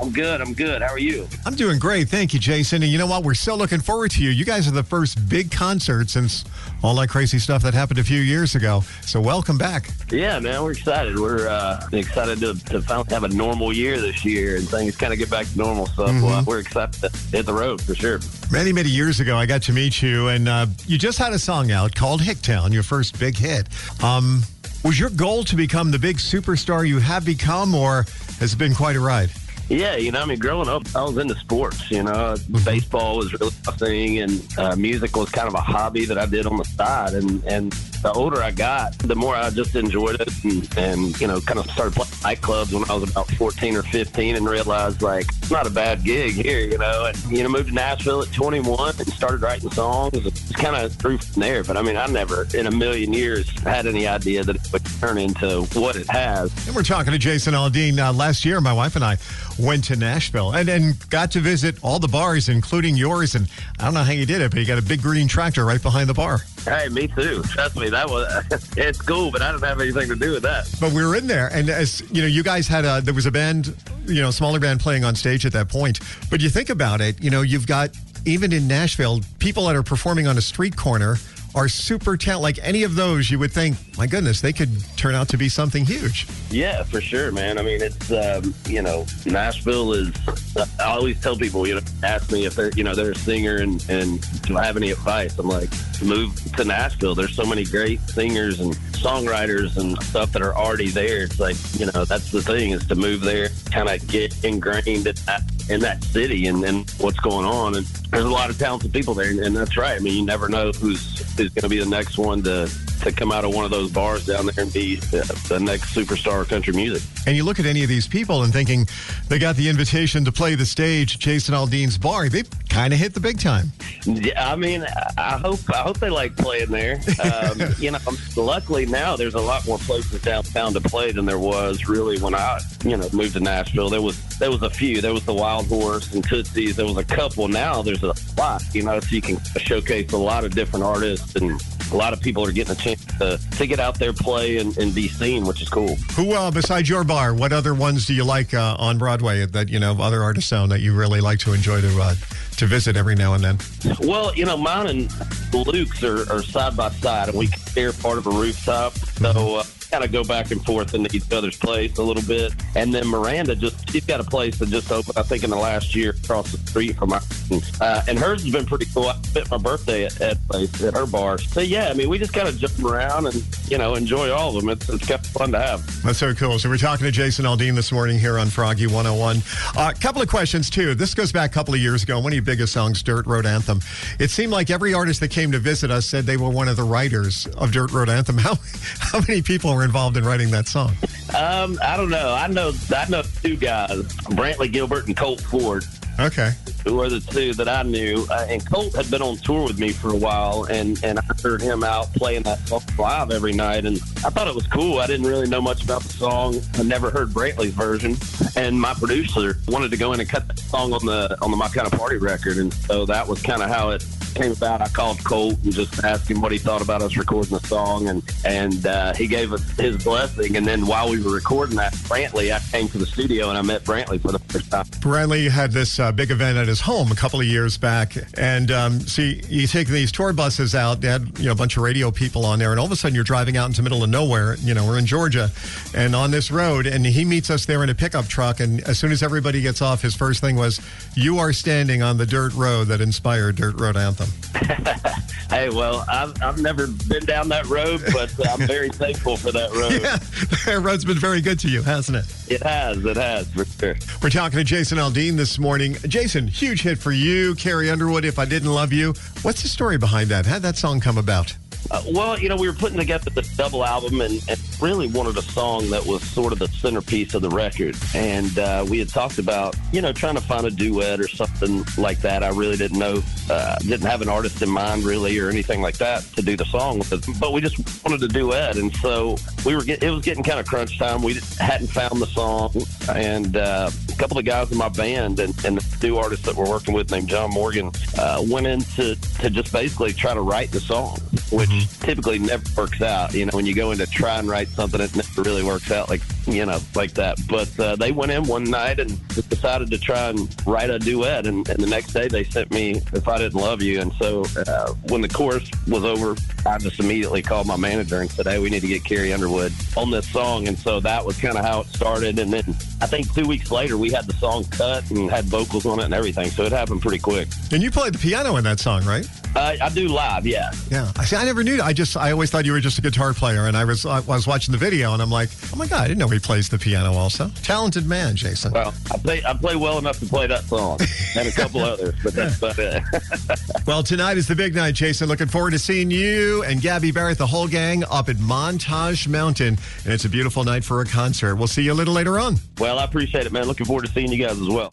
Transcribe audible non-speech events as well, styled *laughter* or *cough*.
I'm good. I'm good. How are you? I'm doing great. Thank you, Jason. And you know what? We're so looking forward to you. You guys are the first big concert since all that crazy stuff that happened a few years ago. So welcome back. Yeah, man, we're excited. We're uh, excited to, to finally have a normal year this year and things kind of get back to normal stuff. Mm-hmm. Well, we're excited to hit the road for sure. Many, many years ago, I got to meet you, and uh, you just had a song out called Hicktown, your first big hit. Um, was your goal to become the big superstar you have become, or has it been quite a ride? Yeah, you know, I mean, growing up, I was into sports. You know, mm-hmm. baseball was really thing, and uh, music was kind of a hobby that I did on the side. And and the older I got, the more I just enjoyed it, and, and you know, kind of started playing nightclubs when I was about fourteen or fifteen, and realized like it's not a bad gig here. You know, and you know, moved to Nashville at twenty one and started writing songs. It's kind of grew from there. But I mean, I never in a million years had any idea that it would turn into what it has. And we're talking to Jason Aldean. Uh, last year, my wife and I went to Nashville and, and got to visit all the bars, including yours. And I don't know how you did it, but you got a big green tractor right behind the bar. Hey, me too. Trust me, that was *laughs* it's cool, but I didn't have anything to do with that. But we were in there, and as you know, you guys had a there was a band, you know, smaller band playing on stage at that point. But you think about it, you know, you've got even in Nashville, people that are performing on a street corner are super talented. Like any of those, you would think, my goodness, they could turn out to be something huge. Yeah, for sure, man. I mean, it's um, you know, Nashville is. I always tell people, you know, ask me if they're, you know, they're a singer and and do I have any advice? I'm like, move to Nashville. There's so many great singers and songwriters and stuff that are already there. It's like, you know, that's the thing is to move there, kind of get ingrained in that, in that city and, and what's going on. And there's a lot of talented people there, and, and that's right. I mean, you never know who's who's going to be the next one to to come out of one of those bars down there and be the, next superstar of country music. And you look at any of these people and thinking they got the invitation to play the stage Jason Aldean's bar. They kind of hit the big time. Yeah, I mean, I hope I hope they like playing there. Um, *laughs* you know, luckily now there's a lot more places downtown to play than there was really when I, you know, moved to Nashville. There was there was a few. There was the Wild Horse and Tootsie's. There was a couple. Now there's a lot. You know, so you can showcase a lot of different artists and a lot of people are getting a chance to, to get out there, play, and, and be seen, which is cool. Who, uh, besides your bar, what other ones do you like uh, on Broadway that, you know, other artists own that you really like to enjoy to uh, to visit every now and then? Well, you know, mine and Luke's are, are side by side, and we share part of a rooftop. So, uh, kind of go back and forth into each other's place a little bit. And then Miranda just, she's got a place that just opened, I think, in the last year across the street from ours. Uh, and hers has been pretty cool. I spent my birthday at, at place at her bar. So, yeah, I mean, we just kind of jump around and, you know, enjoy all of them. It's, it's kind of fun to have. That's so cool. So we're talking to Jason Aldean this morning here on Froggy 101. A uh, couple of questions, too. This goes back a couple of years ago. One of your biggest songs, Dirt Road Anthem. It seemed like every artist that came to visit us said they were one of the writers of Dirt Road Anthem. *laughs* How, how many people were involved in writing that song? Um, I don't know. I know I know two guys, Brantley Gilbert and Colt Ford. Okay. Who are the two that I knew? Uh, and Colt had been on tour with me for a while, and, and I heard him out playing that song live every night, and I thought it was cool. I didn't really know much about the song. I never heard Brantley's version, and my producer wanted to go in and cut the song on the on the My Kind of Party record, and so that was kind of how it came about. I called Colt and just asked him what he thought about us recording the song, and and uh, he gave us his blessing. And then while we were recording that, Brantley, I came to the studio and I met Brantley for the first time. Brantley had this uh, big event at his home a couple of years back, and um, see, you take these tour buses out. They had you know a bunch of radio people on there, and all of a sudden you're driving out into the middle of nowhere. You know, we're in Georgia, and on this road, and he meets us there in a pickup truck. And as soon as everybody gets off, his first thing was, "You are standing on the dirt road that inspired Dirt Road Anthem." *laughs* hey, well, I've, I've never been down that road, but uh, I'm very *laughs* thankful for that road. Yeah, *laughs* that road's been very good to you, hasn't it? It has, it has, for sure. We're talking to Jason Aldean this morning. Jason, huge hit for you, Carrie Underwood, If I Didn't Love You. What's the story behind that? How'd that song come about? Uh, well, you know, we were putting together this double album and, and really wanted a song that was sort of the centerpiece of the record. And uh, we had talked about, you know, trying to find a duet or something like that. I really didn't know, uh, didn't have an artist in mind really or anything like that to do the song with. But we just wanted a duet. And so we were, get, it was getting kind of crunch time. We hadn't found the song. And uh, couple of guys in my band and, and the two artists that we're working with named John Morgan uh, went in to, to just basically try to write the song, which typically never works out. You know, when you go in to try and write something, it never really works out like, you know, like that. But uh, they went in one night and just decided to try and write a duet. And, and the next day they sent me If I Didn't Love You. And so uh, when the chorus was over, I just immediately called my manager and said, hey, we need to get Carrie Underwood on this song. And so that was kind of how it started. And then I think two weeks later, we had the song cut and had vocals on it and everything. So it happened pretty quick. And you played the piano in that song, right? Uh, I do live, yeah. Yeah. I see. I never knew. I just, I always thought you were just a guitar player. And I was, I was watching the video and I'm like, oh my God, I didn't know he plays the piano also. Talented man, Jason. Well, I play, I play well enough to play that song *laughs* and a couple others, but that's about it. *laughs* Well, tonight is the big night, Jason. Looking forward to seeing you and Gabby Barrett, the whole gang, up at Montage Mountain. And it's a beautiful night for a concert. We'll see you a little later on. well, I appreciate it, man. Looking forward to seeing you guys as well.